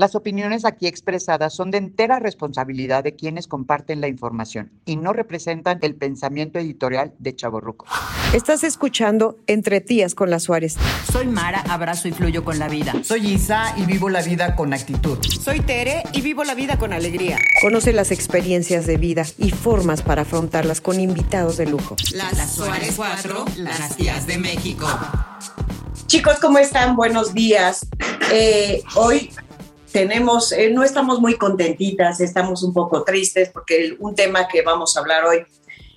Las opiniones aquí expresadas son de entera responsabilidad de quienes comparten la información y no representan el pensamiento editorial de Chaborruco. Estás escuchando Entre Tías con las Suárez. Soy Mara, abrazo y fluyo con la vida. Soy Isa y vivo la vida con actitud. Soy Tere y vivo la vida con alegría. Conoce las experiencias de vida y formas para afrontarlas con invitados de lujo. Las, las Suárez 4, las tías de México. Chicos, ¿cómo están? Buenos días. Eh, hoy tenemos, eh, no estamos muy contentitas, estamos un poco tristes porque un tema que vamos a hablar hoy,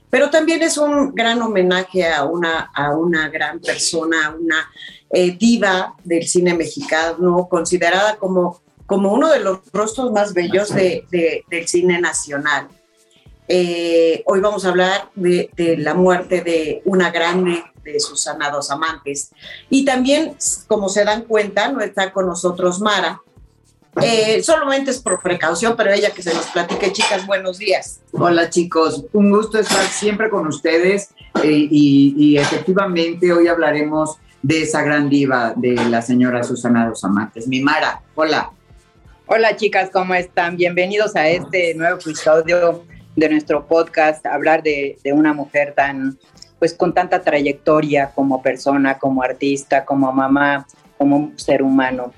pero también es un gran homenaje a una, a una gran persona, una eh, diva del cine mexicano, considerada como, como uno de los rostros más bellos de, del cine nacional. Eh, hoy vamos a hablar de, de, la muerte de una grande de Susana Dos Amantes. Y también, como se dan cuenta, no está con nosotros Mara, eh, solamente es por precaución, pero ella que se nos platique, chicas, buenos días. Hola chicos, un gusto estar siempre con ustedes eh, y, efectivamente hoy hablaremos de esa gran diva de la señora Susana Dos Amantes. Mi Mara, hola. Hola chicas, ¿cómo están? Bienvenidos a este nuevo episodio de nuestro podcast, hablar de, de una mujer tan, pues con tanta trayectoria como persona, como artista, como mamá, como ser humano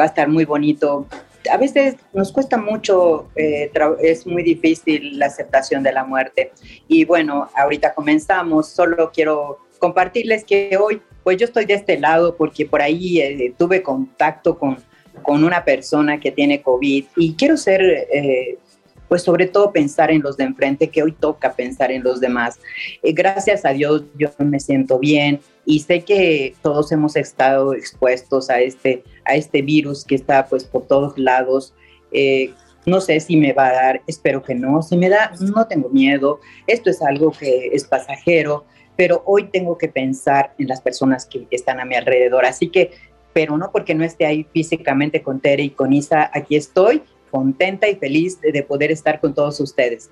va a estar muy bonito. A veces nos cuesta mucho, eh, es muy difícil la aceptación de la muerte. Y bueno, ahorita comenzamos, solo quiero compartirles que hoy, pues yo estoy de este lado porque por ahí eh, tuve contacto con, con una persona que tiene COVID y quiero ser eh, pues sobre todo pensar en los de enfrente, que hoy toca pensar en los demás. Eh, gracias a Dios yo me siento bien y sé que todos hemos estado expuestos a este, a este virus que está pues por todos lados. Eh, no sé si me va a dar, espero que no. Si me da, no tengo miedo. Esto es algo que es pasajero, pero hoy tengo que pensar en las personas que están a mi alrededor. Así que, pero no porque no esté ahí físicamente con Tere y con Isa, aquí estoy contenta y feliz de, poder estar con todos ustedes.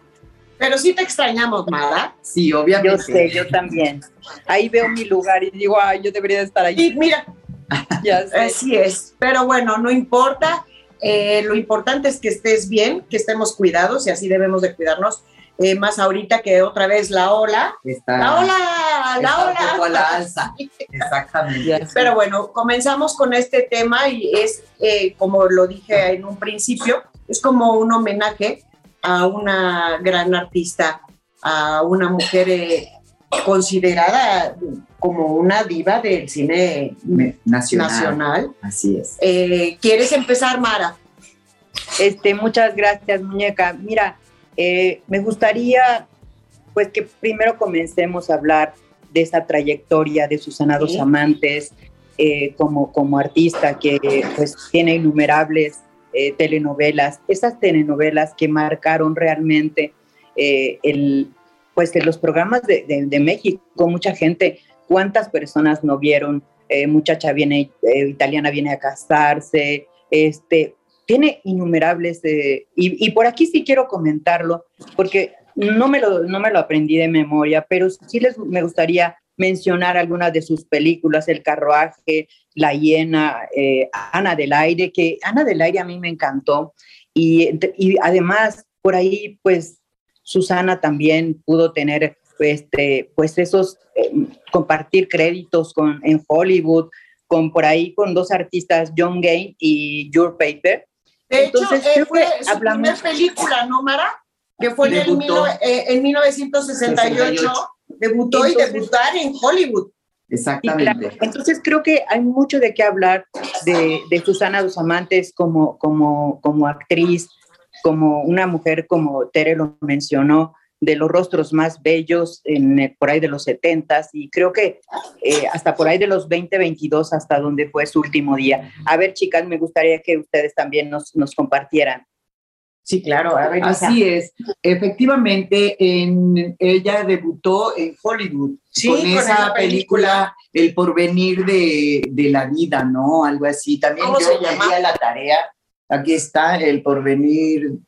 Pero sí te extrañamos, Mara. Sí, obviamente. Yo sé, yo también. Ahí veo mi lugar y digo, ay, yo debería estar ahí. Y mira, ya así es. Pero bueno, no importa. Eh, lo importante es que estés bien, que estemos cuidados y así debemos de cuidarnos. Eh, más ahorita que otra vez la ola. la ola, la ola. la alza. Exactamente. Pero bueno, comenzamos con este tema y es, eh, como lo dije en un principio, es como un homenaje a una gran artista, a una mujer eh, considerada como una diva del cine nacional. Así es. ¿Quieres empezar, Mara? Este, muchas gracias, muñeca. Mira, eh, me gustaría, pues, que primero comencemos a hablar de esa trayectoria de Susana Dos Amantes eh, como, como artista que, pues, tiene innumerables eh, telenovelas, esas telenovelas que marcaron realmente el, pues, los programas de, de, México, mucha gente, ¿cuántas personas no vieron? muchacha viene, italiana viene a casarse, este, tiene innumerables, y, y, por aquí sí quiero comentarlo, porque no me, lo, no me lo aprendí de memoria, pero sí les, me gustaría mencionar algunas de sus películas, El carruaje, La hiena, eh, Ana del aire, que Ana del aire a mí me encantó, y, y además por ahí pues Susana también pudo tener este, pues esos, eh, compartir créditos con, en Hollywood, con por ahí con dos artistas, John Gay y Your Paper, de Entonces, hecho, eh, fue su primera película, ¿no, Mara? Que fue en, el eh, en 1968. Debutó y debutar en Hollywood. Exactamente. Entonces creo que hay mucho de qué hablar de, de Susana Dos Amantes como, como, como actriz, como una mujer, como Tere lo mencionó, de los rostros más bellos en, eh, por ahí de los 70 y creo que eh, hasta por ahí de los 2022 hasta donde fue su último día. A ver, chicas, me gustaría que ustedes también nos, nos compartieran. Sí, claro, así es. Efectivamente, en, ella debutó en Hollywood con, esa película, El porvenir de, de, la vida, ¿no? Algo así. También yo se la tarea. Aquí está El porvenir,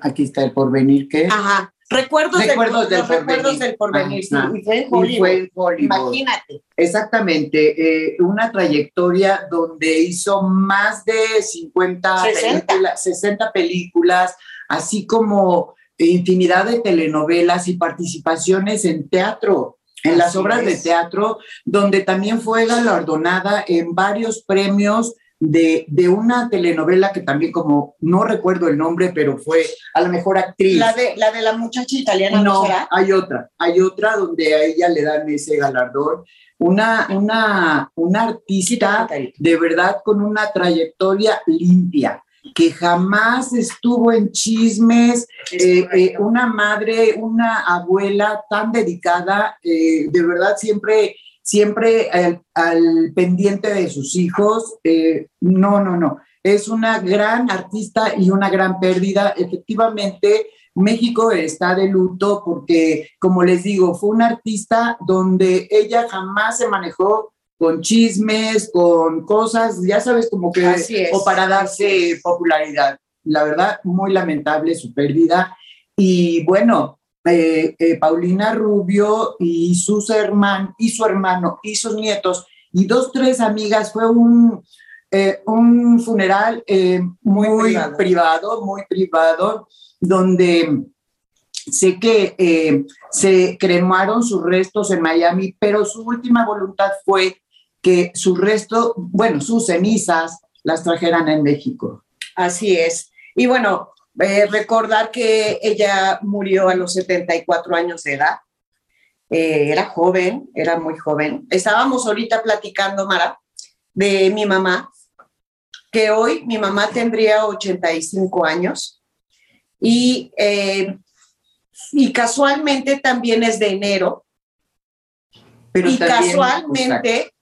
aquí está El porvenir. Ajá. Recuerdos, recuerdos del, recuerdos del porvenir. Sí, y fue en Hollywood. Imagínate. Exactamente. Eh, una trayectoria donde hizo más de 50 películas, 60 películas, así como infinidad de telenovelas y participaciones en teatro, en las obras de teatro, donde también fue galardonada en varios premios de, una telenovela que también como no recuerdo el nombre, pero fue a la mejor actriz. La de la, de la muchacha italiana. No, hay otra, hay otra donde a ella le dan ese galardón. Una, una, una artista de verdad con una trayectoria limpia, que jamás estuvo en chismes, eh, eh, una madre, una abuela tan dedicada, eh, de verdad siempre siempre al, pendiente de sus hijos. Eh, no, no, no. Es una gran artista y una gran pérdida. Efectivamente, México está de luto porque, como les digo, fue una artista donde ella jamás se manejó con chismes, con cosas, ya sabes, como que, o para darse popularidad. La verdad, muy lamentable su pérdida. Y bueno, eh, eh, Paulina Rubio y, sus hermanos y su hermano y sus nietos y dos, tres amigas. Fue un, eh, un funeral muy, privado. muy privado, donde sé que se cremaron sus restos en Miami, pero su última voluntad fue que sus restos, bueno, sus cenizas las trajeran en México. Así es. Y bueno, eh, recordar que ella murió a los 74 años de edad. Eh, era joven, era muy joven. Estábamos ahorita platicando, Mara, de mi mamá, que hoy mi mamá tendría 85 años y, eh, y casualmente también es de enero. Pero y casualmente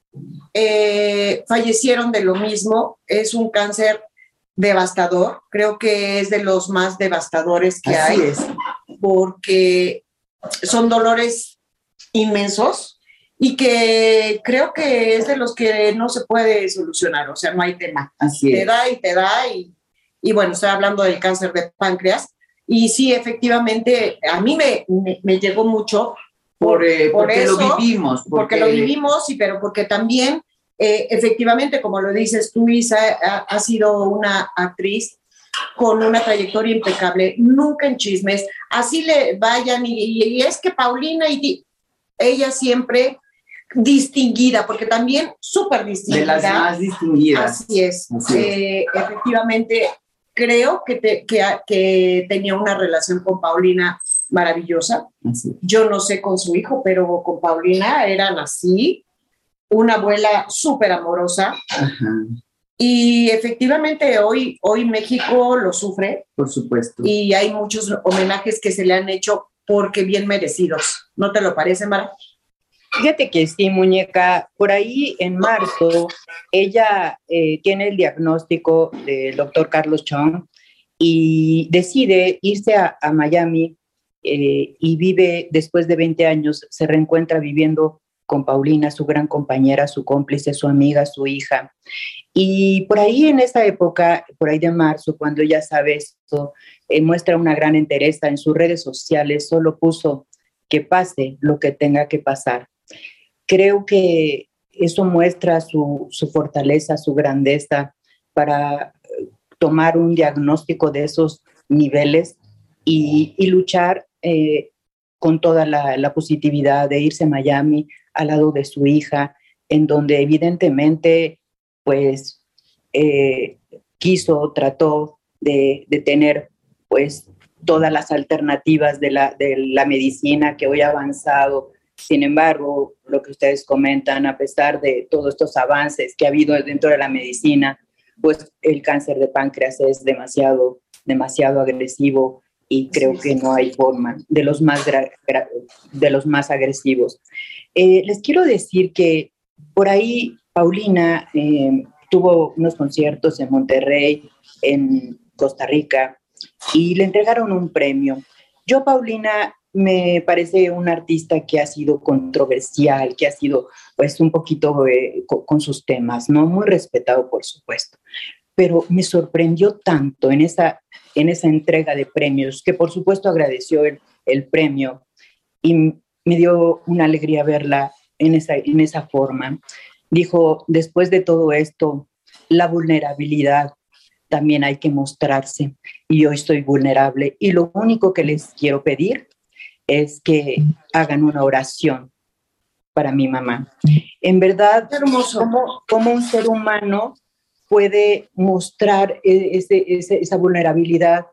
fallecieron de lo mismo. Es un cáncer devastador, creo que es de los más devastadores que hay, es. porque son dolores inmensos y que creo que es de los que no se puede solucionar, o sea, no hay tema. Así te da y te da y, y, bueno, estoy hablando del cáncer de páncreas y sí, efectivamente, a mí me, me, llegó mucho por, eh, porque lo vivimos. Porque... porque lo vivimos, y pero porque también eh, efectivamente, como lo dices tú, Isa, ha, sido una actriz con una trayectoria impecable, nunca en chismes, así le vayan y, es que Paulina y ella siempre distinguida, porque también súper distinguida. De las más distinguidas. Así es. Eh, efectivamente, creo que, que, tenía una relación con Paulina maravillosa. Yo no sé con su hijo, pero con Paulina eran así una abuela súper amorosa. Y efectivamente hoy, hoy México lo sufre. Por supuesto. Y hay muchos homenajes que se le han hecho porque bien merecidos. ¿No te lo parece, Mara? Fíjate que sí, muñeca. Por ahí en marzo, ella eh, tiene el diagnóstico del doctor Carlos Chong y decide irse a, Miami eh, y vive, después de 20 años, se reencuentra viviendo con Paulina, su gran compañera, su cómplice, su amiga, su hija. Y por ahí en esa época, por ahí de marzo, cuando ella sabe esto, eh, muestra una gran entereza en sus redes sociales, solo puso que pase lo que tenga que pasar. Creo que eso muestra su, fortaleza, su grandeza para eh, tomar un diagnóstico de esos niveles y, luchar eh, con toda la, la, positividad de irse a Miami, al lado de su hija, en donde evidentemente, pues, eh, quiso, trató de, tener, pues, todas las alternativas de la, de la medicina que hoy ha avanzado. Sin embargo, lo que ustedes comentan, a pesar de todos estos avances que ha habido dentro de la medicina, pues el cáncer de páncreas es demasiado, demasiado agresivo y creo que no hay forma de los más, de los más agresivos. Eh, les quiero decir que por ahí Paulina eh, tuvo unos conciertos en Monterrey, en Costa Rica, y le entregaron un premio. Yo, Paulina, me parece un artista que ha sido controversial, que ha sido pues un poquito eh, con, sus temas, ¿no? Muy respetado, por supuesto. Pero me sorprendió tanto en esa, en esa entrega de premios, que por supuesto agradeció el, el premio y me dio una alegría verla en esa, en esa forma. Dijo, después de todo esto, la vulnerabilidad también hay que mostrarse y yo estoy vulnerable y lo único que les quiero pedir es que hagan una oración para mi mamá. En verdad, hermoso. Como, un ser humano puede mostrar e, esa vulnerabilidad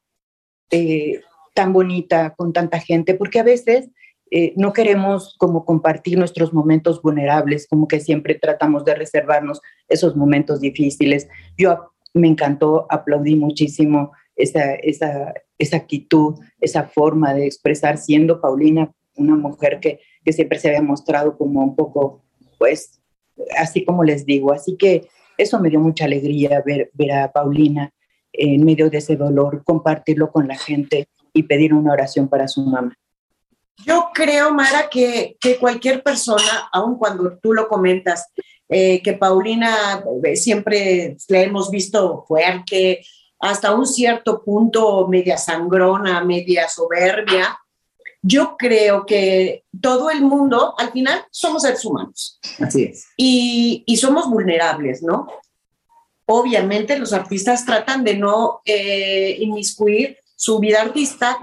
eh, tan bonita con tanta gente, porque a veces eh, no queremos como compartir nuestros momentos vulnerables, como que siempre tratamos de reservarnos esos momentos difíciles. Yo me encantó, aplaudí muchísimo esa, esa, esa actitud, esa forma de expresar, siendo Paulina una mujer que, que siempre se había mostrado como un poco, pues, así como les digo. Así que eso me dio mucha alegría ver, a Paulina en medio de ese dolor, compartirlo con la gente y pedir una oración para su mamá. Yo creo, Mara, que, que cualquier persona, aun cuando tú lo comentas, eh, que Paulina eh, siempre la hemos visto fuerte, hasta un cierto punto media sangrona, media soberbia. Yo creo que todo el mundo, al final, somos seres humanos. Así es. Y, y somos vulnerables, ¿no? Obviamente los artistas tratan de no eh, inmiscuir su vida artista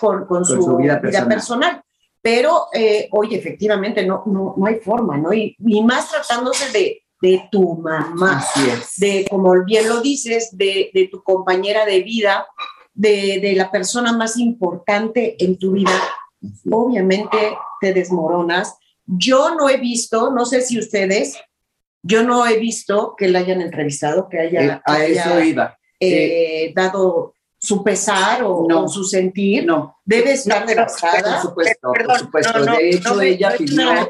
con, con, su, vida, personal. Pero, eh, oye, efectivamente, no, no, no, hay forma, ¿no? Y, y más tratándose de, de tu mamá, de, como bien lo dices, de, de tu compañera de vida, de, de, la persona más importante en tu vida, obviamente te desmoronas. Yo no he visto, no sé si ustedes, yo no he visto que la hayan entrevistado, que haya, eh, a eso iba. Eh, dado su pesar o, su sentir. No. Debe estar devastada. Por supuesto, por supuesto. de hecho, ella pidió.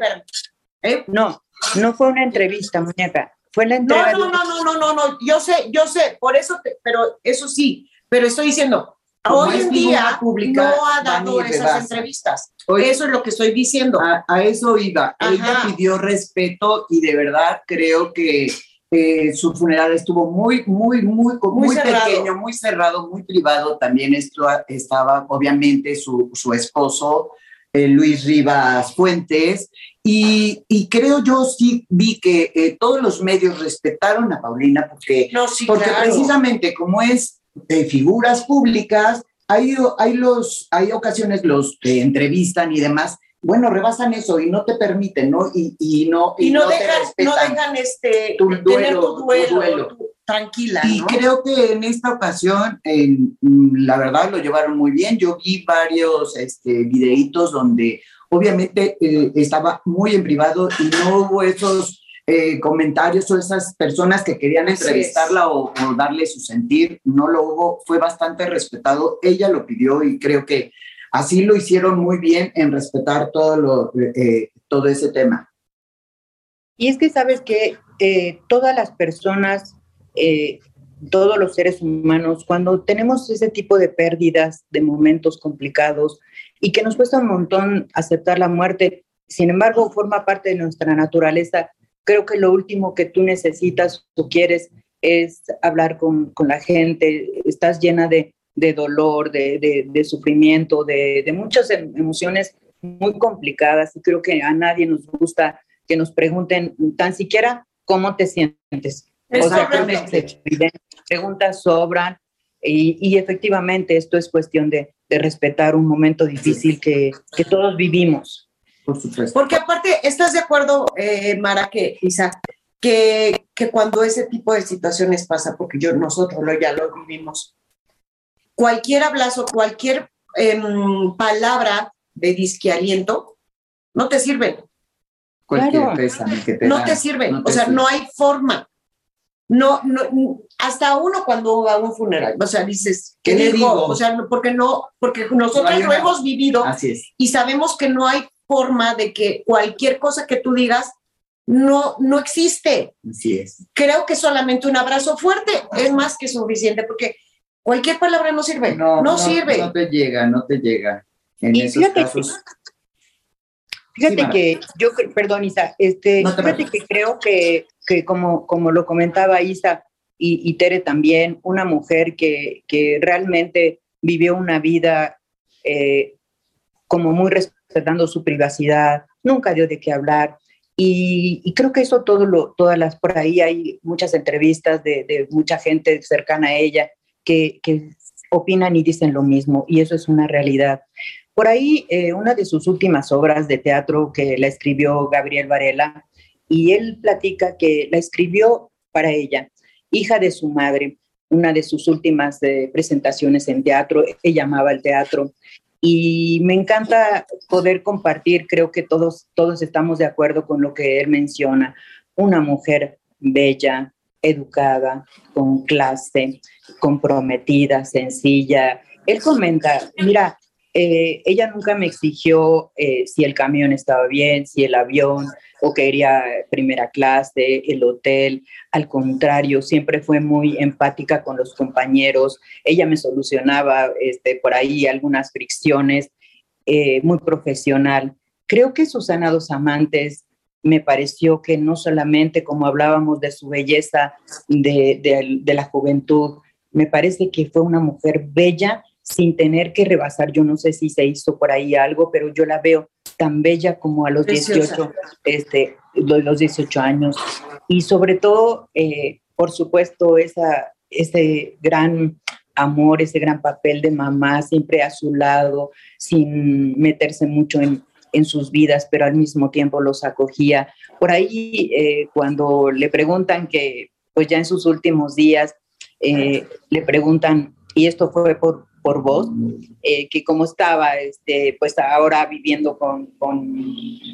No, no fue una entrevista, muñeca. Fue la entrega. No, no, no, no, no, no, Yo sé, yo sé, por eso, pero eso sí, pero estoy diciendo, hoy en día pública, no ha dado esas entrevistas. eso es lo que estoy diciendo. A, eso iba. Ella pidió respeto y de verdad creo que eh, su funeral estuvo muy, muy, muy, muy, pequeño, muy cerrado, muy privado. También esto, estaba, obviamente, su, su esposo, eh, Luis Rivas Fuentes, y, creo yo sí vi que eh, todos los medios respetaron a Paulina porque, porque precisamente como es de figuras públicas, hay, hay, los, hay ocasiones los que entrevistan y demás, bueno, rebasan eso y no te permiten, ¿no? Y, y no, y, no, dejan, no dejan este, tu tener tu duelo, tranquila. Y creo que en esta ocasión, mm, la verdad, lo llevaron muy bien. Yo vi varios este, videitos donde obviamente eh, estaba muy en privado y no hubo esos eh, comentarios o esas personas que querían entrevistarla o, darle su sentir, no lo hubo, fue bastante respetado, ella lo pidió y creo que así lo hicieron muy bien en respetar todo, lo, eh, todo ese tema. Y es que sabes que todas las personas, todos los seres humanos, cuando tenemos ese tipo de pérdidas, de momentos complicados, y que nos cuesta un montón aceptar la muerte. Sin embargo, forma parte de nuestra naturaleza. Creo que lo último que tú necesitas o quieres es hablar con, con la gente. Estás llena de, de dolor, de, de, sufrimiento, de, muchas em, emociones muy complicadas y creo que a nadie nos gusta que nos pregunten tan siquiera cómo te sientes. O sea, preguntas sobran y, y efectivamente esto es cuestión de, de respetar un momento difícil que, que todos vivimos. Por supuesto. Porque aparte, ¿estás de acuerdo, eh, Mara, que, Isa, que, que cuando ese tipo de situaciones pasa, porque yo, nosotros lo, ya lo vivimos, cualquier abrazo, cualquier em, palabra de disquealiento, no te sirve. Cualquier claro. que te No te sirve. o sea, no hay forma. No, no, hasta uno cuando va a un funeral, o sea, dices, ¿qué, le digo? O sea, porque no, porque nosotros lo hemos vivido Así es. y sabemos que no hay forma de que cualquier cosa que tú digas no, no existe. Así es. Creo que solamente un abrazo fuerte es más que suficiente, porque cualquier palabra no sirve, no, sirve. No te llega, no te llega. En esos casos. Fíjate que yo, perdón Isa, este, fíjate que creo que, que como, como lo comentaba Isa y, Tere también, una mujer que, que realmente vivió una vida eh, como muy respetando su privacidad, nunca dio de qué hablar. Y, creo que eso todo lo, todas las, por ahí hay muchas entrevistas de, de mucha gente cercana a ella que, que opinan y dicen lo mismo, y eso es una realidad. Por ahí, eh, una de sus últimas obras de teatro que la escribió Gabriel Varela, y él platica que la escribió para ella, hija de su madre, una de sus últimas eh, presentaciones en teatro, ella amaba el teatro. Y me encanta poder compartir, creo que todos, todos estamos de acuerdo con lo que él menciona, una mujer bella, educada, con clase, comprometida, sencilla. Él comenta, mira, eh, ella nunca me exigió eh, si el camión estaba bien, si el avión o quería primera clase, el hotel. Al contrario, siempre fue muy empática con los compañeros. Ella me solucionaba este, por ahí algunas fricciones, eh, muy profesional. Creo que Susana Dos Amantes me pareció que no solamente como hablábamos de su belleza de, de la juventud, me parece que fue una mujer bella sin tener que rebasar. Yo no sé si se hizo por ahí algo, pero yo la veo tan bella como a los 18, este, los 18 años. Y sobre todo, eh, por supuesto, esa, ese gran amor, ese gran papel de mamá siempre a su lado, sin meterse mucho en, en sus vidas, pero al mismo tiempo los acogía. Por ahí, eh, cuando le preguntan que, pues ya en sus últimos días, eh, le preguntan, y esto fue por, por vos, eh, que como estaba, este, pues ahora viviendo con,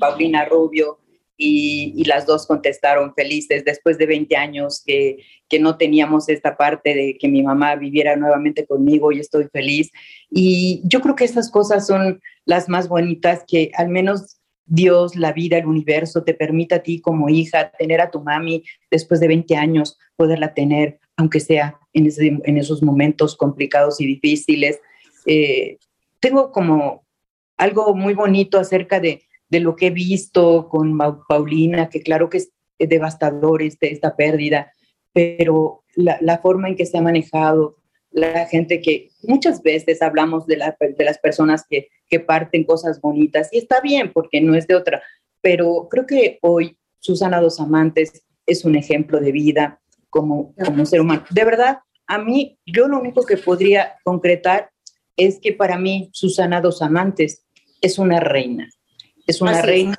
Paulina Rubio, y, las dos contestaron felices después de 20 años que, que, no teníamos esta parte de que mi mamá viviera nuevamente conmigo y estoy feliz. Y yo creo que esas cosas son las más bonitas que al menos Dios, la vida, el universo te permita a ti como hija tener a tu mami después de 20 años, poderla tener, aunque sea en, esos momentos complicados y difíciles. Eh, tengo como algo muy bonito acerca de, lo que he visto con Paulina, que claro que es devastador este, esta pérdida, pero la, forma en que se ha manejado, la gente que muchas veces hablamos de, las personas que, que parten cosas bonitas, y está bien porque no es de otra, pero creo que hoy Susana Dos Amantes es un ejemplo de vida, como, como ser humano. De verdad, a mí, yo lo único que podría concretar es que para mí Susana Dos Amantes es una reina. Es una reina.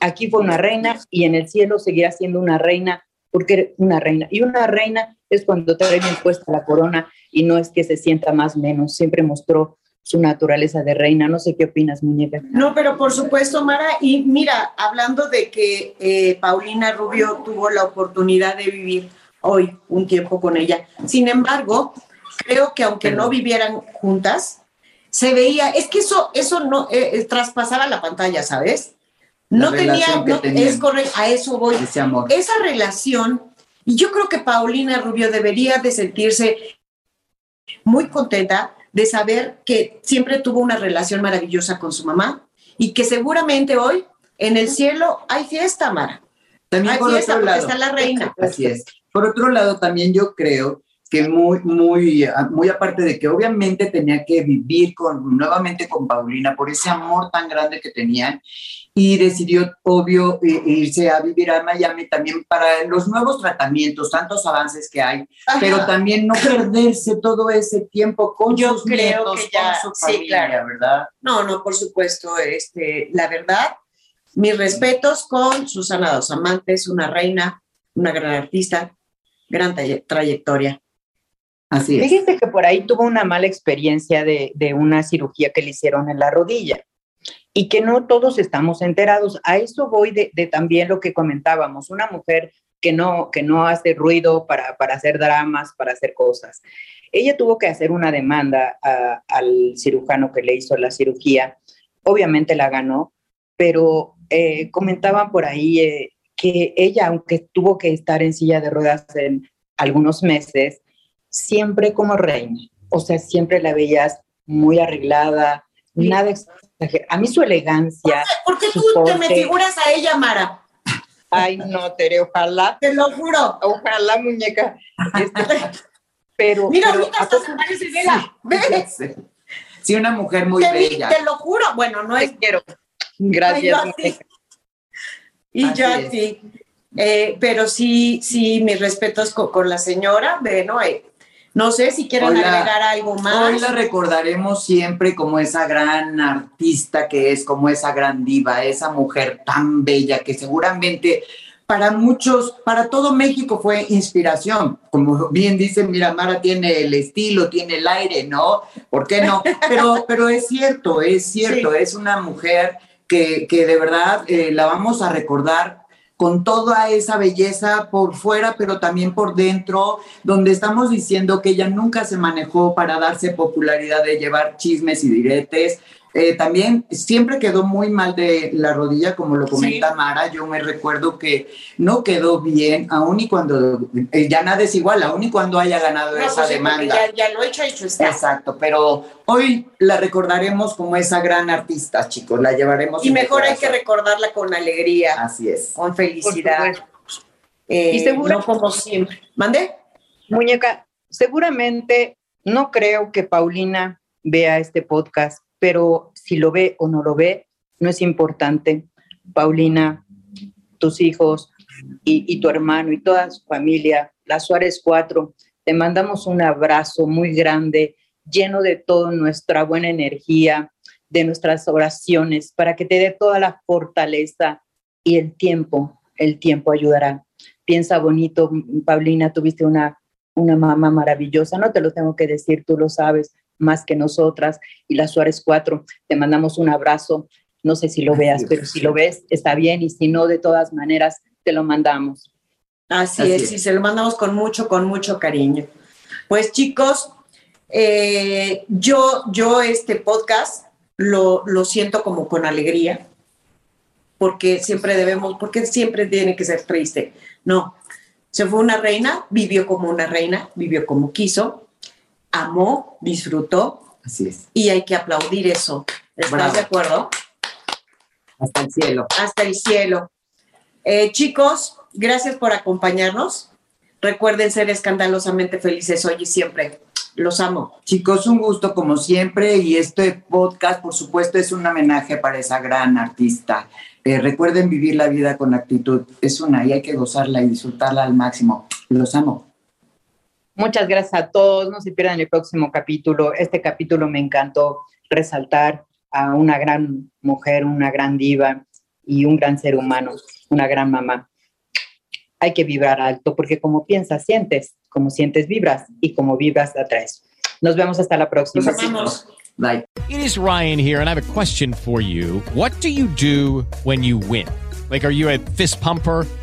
Aquí, fue una reina y en el cielo seguirá siendo una reina porque una reina. Y una reina es cuando trae bien puesta la corona y no es que se sienta más menos. Siempre mostró su naturaleza de reina. No sé qué opinas, muñeca. No, pero por supuesto, Mara. Y mira, hablando de que eh, Paulina Rubio tuvo la oportunidad de vivir hoy un tiempo con ella. Sin embargo, creo que aunque no vivieran juntas, se veía, es que eso, eso no eh, eh, traspasaba la pantalla, ¿sabes? No tenía, es correcto, a eso voy. Esa relación, y yo creo que Paulina Rubio debería de sentirse muy contenta de saber que siempre tuvo una relación maravillosa con su mamá y que seguramente hoy en el cielo hay fiesta, Mara. También por otro lado, está la reina. Así es. Por otro lado, también yo creo que muy, muy, muy aparte de que obviamente tenía que vivir con, nuevamente con Paulina por ese amor tan grande que tenían y decidió, obvio, irse a vivir a Miami también para los nuevos tratamientos, tantos avances que hay, pero también no perderse todo ese tiempo con Yo sus creo nietos, que ya, con su familia, ¿verdad? No, no, por supuesto, este, la verdad, mis respetos con Susana Dos Amantes, una reina, una gran artista, gran trayectoria. Así es. Fíjese que por ahí tuvo una mala experiencia de, una cirugía que le hicieron en la rodilla y que no todos estamos enterados. A eso voy de, de también lo que comentábamos, una mujer que no, que no hace ruido para, para hacer dramas, para hacer cosas. Ella tuvo que hacer una demanda al cirujano que le hizo la cirugía. Obviamente la ganó, pero eh, comentaban por ahí eh, que ella, aunque tuvo que estar en silla de ruedas en algunos meses, siempre como reina. O sea, siempre la veías muy arreglada, nada exagerado. A mí su elegancia. ¿Por qué, tú te me figuras a ella, Mara? Ay, no, Tere, ojalá. Te lo juro. Ojalá, muñeca. Este, pero. Mira, ahorita hasta se parece ¿Ves? Sí, una mujer muy bella. Te lo juro. Bueno, no es. quiero. Gracias. Y yo a ti. Eh, pero sí, sí, mis respetos con, la señora. Bueno, eh, no sé si quieren agregar algo más. Hoy la recordaremos siempre como esa gran artista que es, como esa gran diva, esa mujer tan bella que seguramente para muchos, para todo México fue inspiración. Como bien dice Miramara, tiene el estilo, tiene el aire, ¿no? ¿Por qué no? Pero, pero es cierto, es cierto, es una mujer que, de verdad eh, la vamos a recordar con toda esa belleza por fuera, pero también por dentro, donde estamos diciendo que ella nunca se manejó para darse popularidad de llevar chismes y diretes, eh, también siempre quedó muy mal de la rodilla, como lo comenta Mara. Yo me recuerdo que no quedó bien, aún y cuando eh, ya nada es igual, aún y cuando haya ganado esa pues demanda. Ya, lo he hecho, hecho está. Exacto, pero hoy la recordaremos como esa gran artista, chicos. La llevaremos. Y mejor hay que recordarla con alegría. Así es. Con felicidad. Eh, y seguro, no como siempre. ¿Mande? Muñeca, seguramente no creo que Paulina vea este podcast pero si lo ve o no lo ve, no es importante. Paulina, tus hijos y, tu hermano y toda su familia, la Suárez 4, te mandamos un abrazo muy grande, lleno de toda nuestra buena energía, de nuestras oraciones, para que te dé toda la fortaleza y el tiempo, el tiempo ayudará. Piensa bonito, Paulina, tuviste una, una mamá maravillosa, no te lo tengo que decir, tú lo sabes, más que nosotras y las Suárez 4. Te mandamos un abrazo. No sé si lo veas, pero si lo ves, está bien y si no, de todas maneras, te lo mandamos. Así, es, y se lo mandamos con mucho, con mucho cariño. Pues chicos, eh, yo, yo este podcast lo, lo siento como con alegría, porque siempre debemos, porque siempre tiene que ser triste. No, se fue una reina, vivió como una reina, vivió como quiso, amó, disfrutó. Así es. Y hay que aplaudir eso. ¿Estás de acuerdo? Hasta el cielo. Hasta el cielo. Eh, chicos, gracias por acompañarnos. Recuerden ser escandalosamente felices hoy y siempre. Los amo. Chicos, un gusto como siempre y este podcast, por supuesto, es un homenaje para esa gran artista. Eh, recuerden vivir la vida con actitud. Es una y hay que gozarla y disfrutarla al máximo. Los amo. Muchas gracias a todos. No se pierdan el próximo capítulo. Este capítulo me encantó resaltar a una gran mujer, una gran diva y un gran ser humano, una gran mamá. Hay que vibrar alto porque como piensas, sientes, como sientes, vibras y como vibras, atraes. Nos vemos hasta la próxima. Bye. It is Ryan here and I have a question for you. What do you do when you win? Like, are you a fist pumper?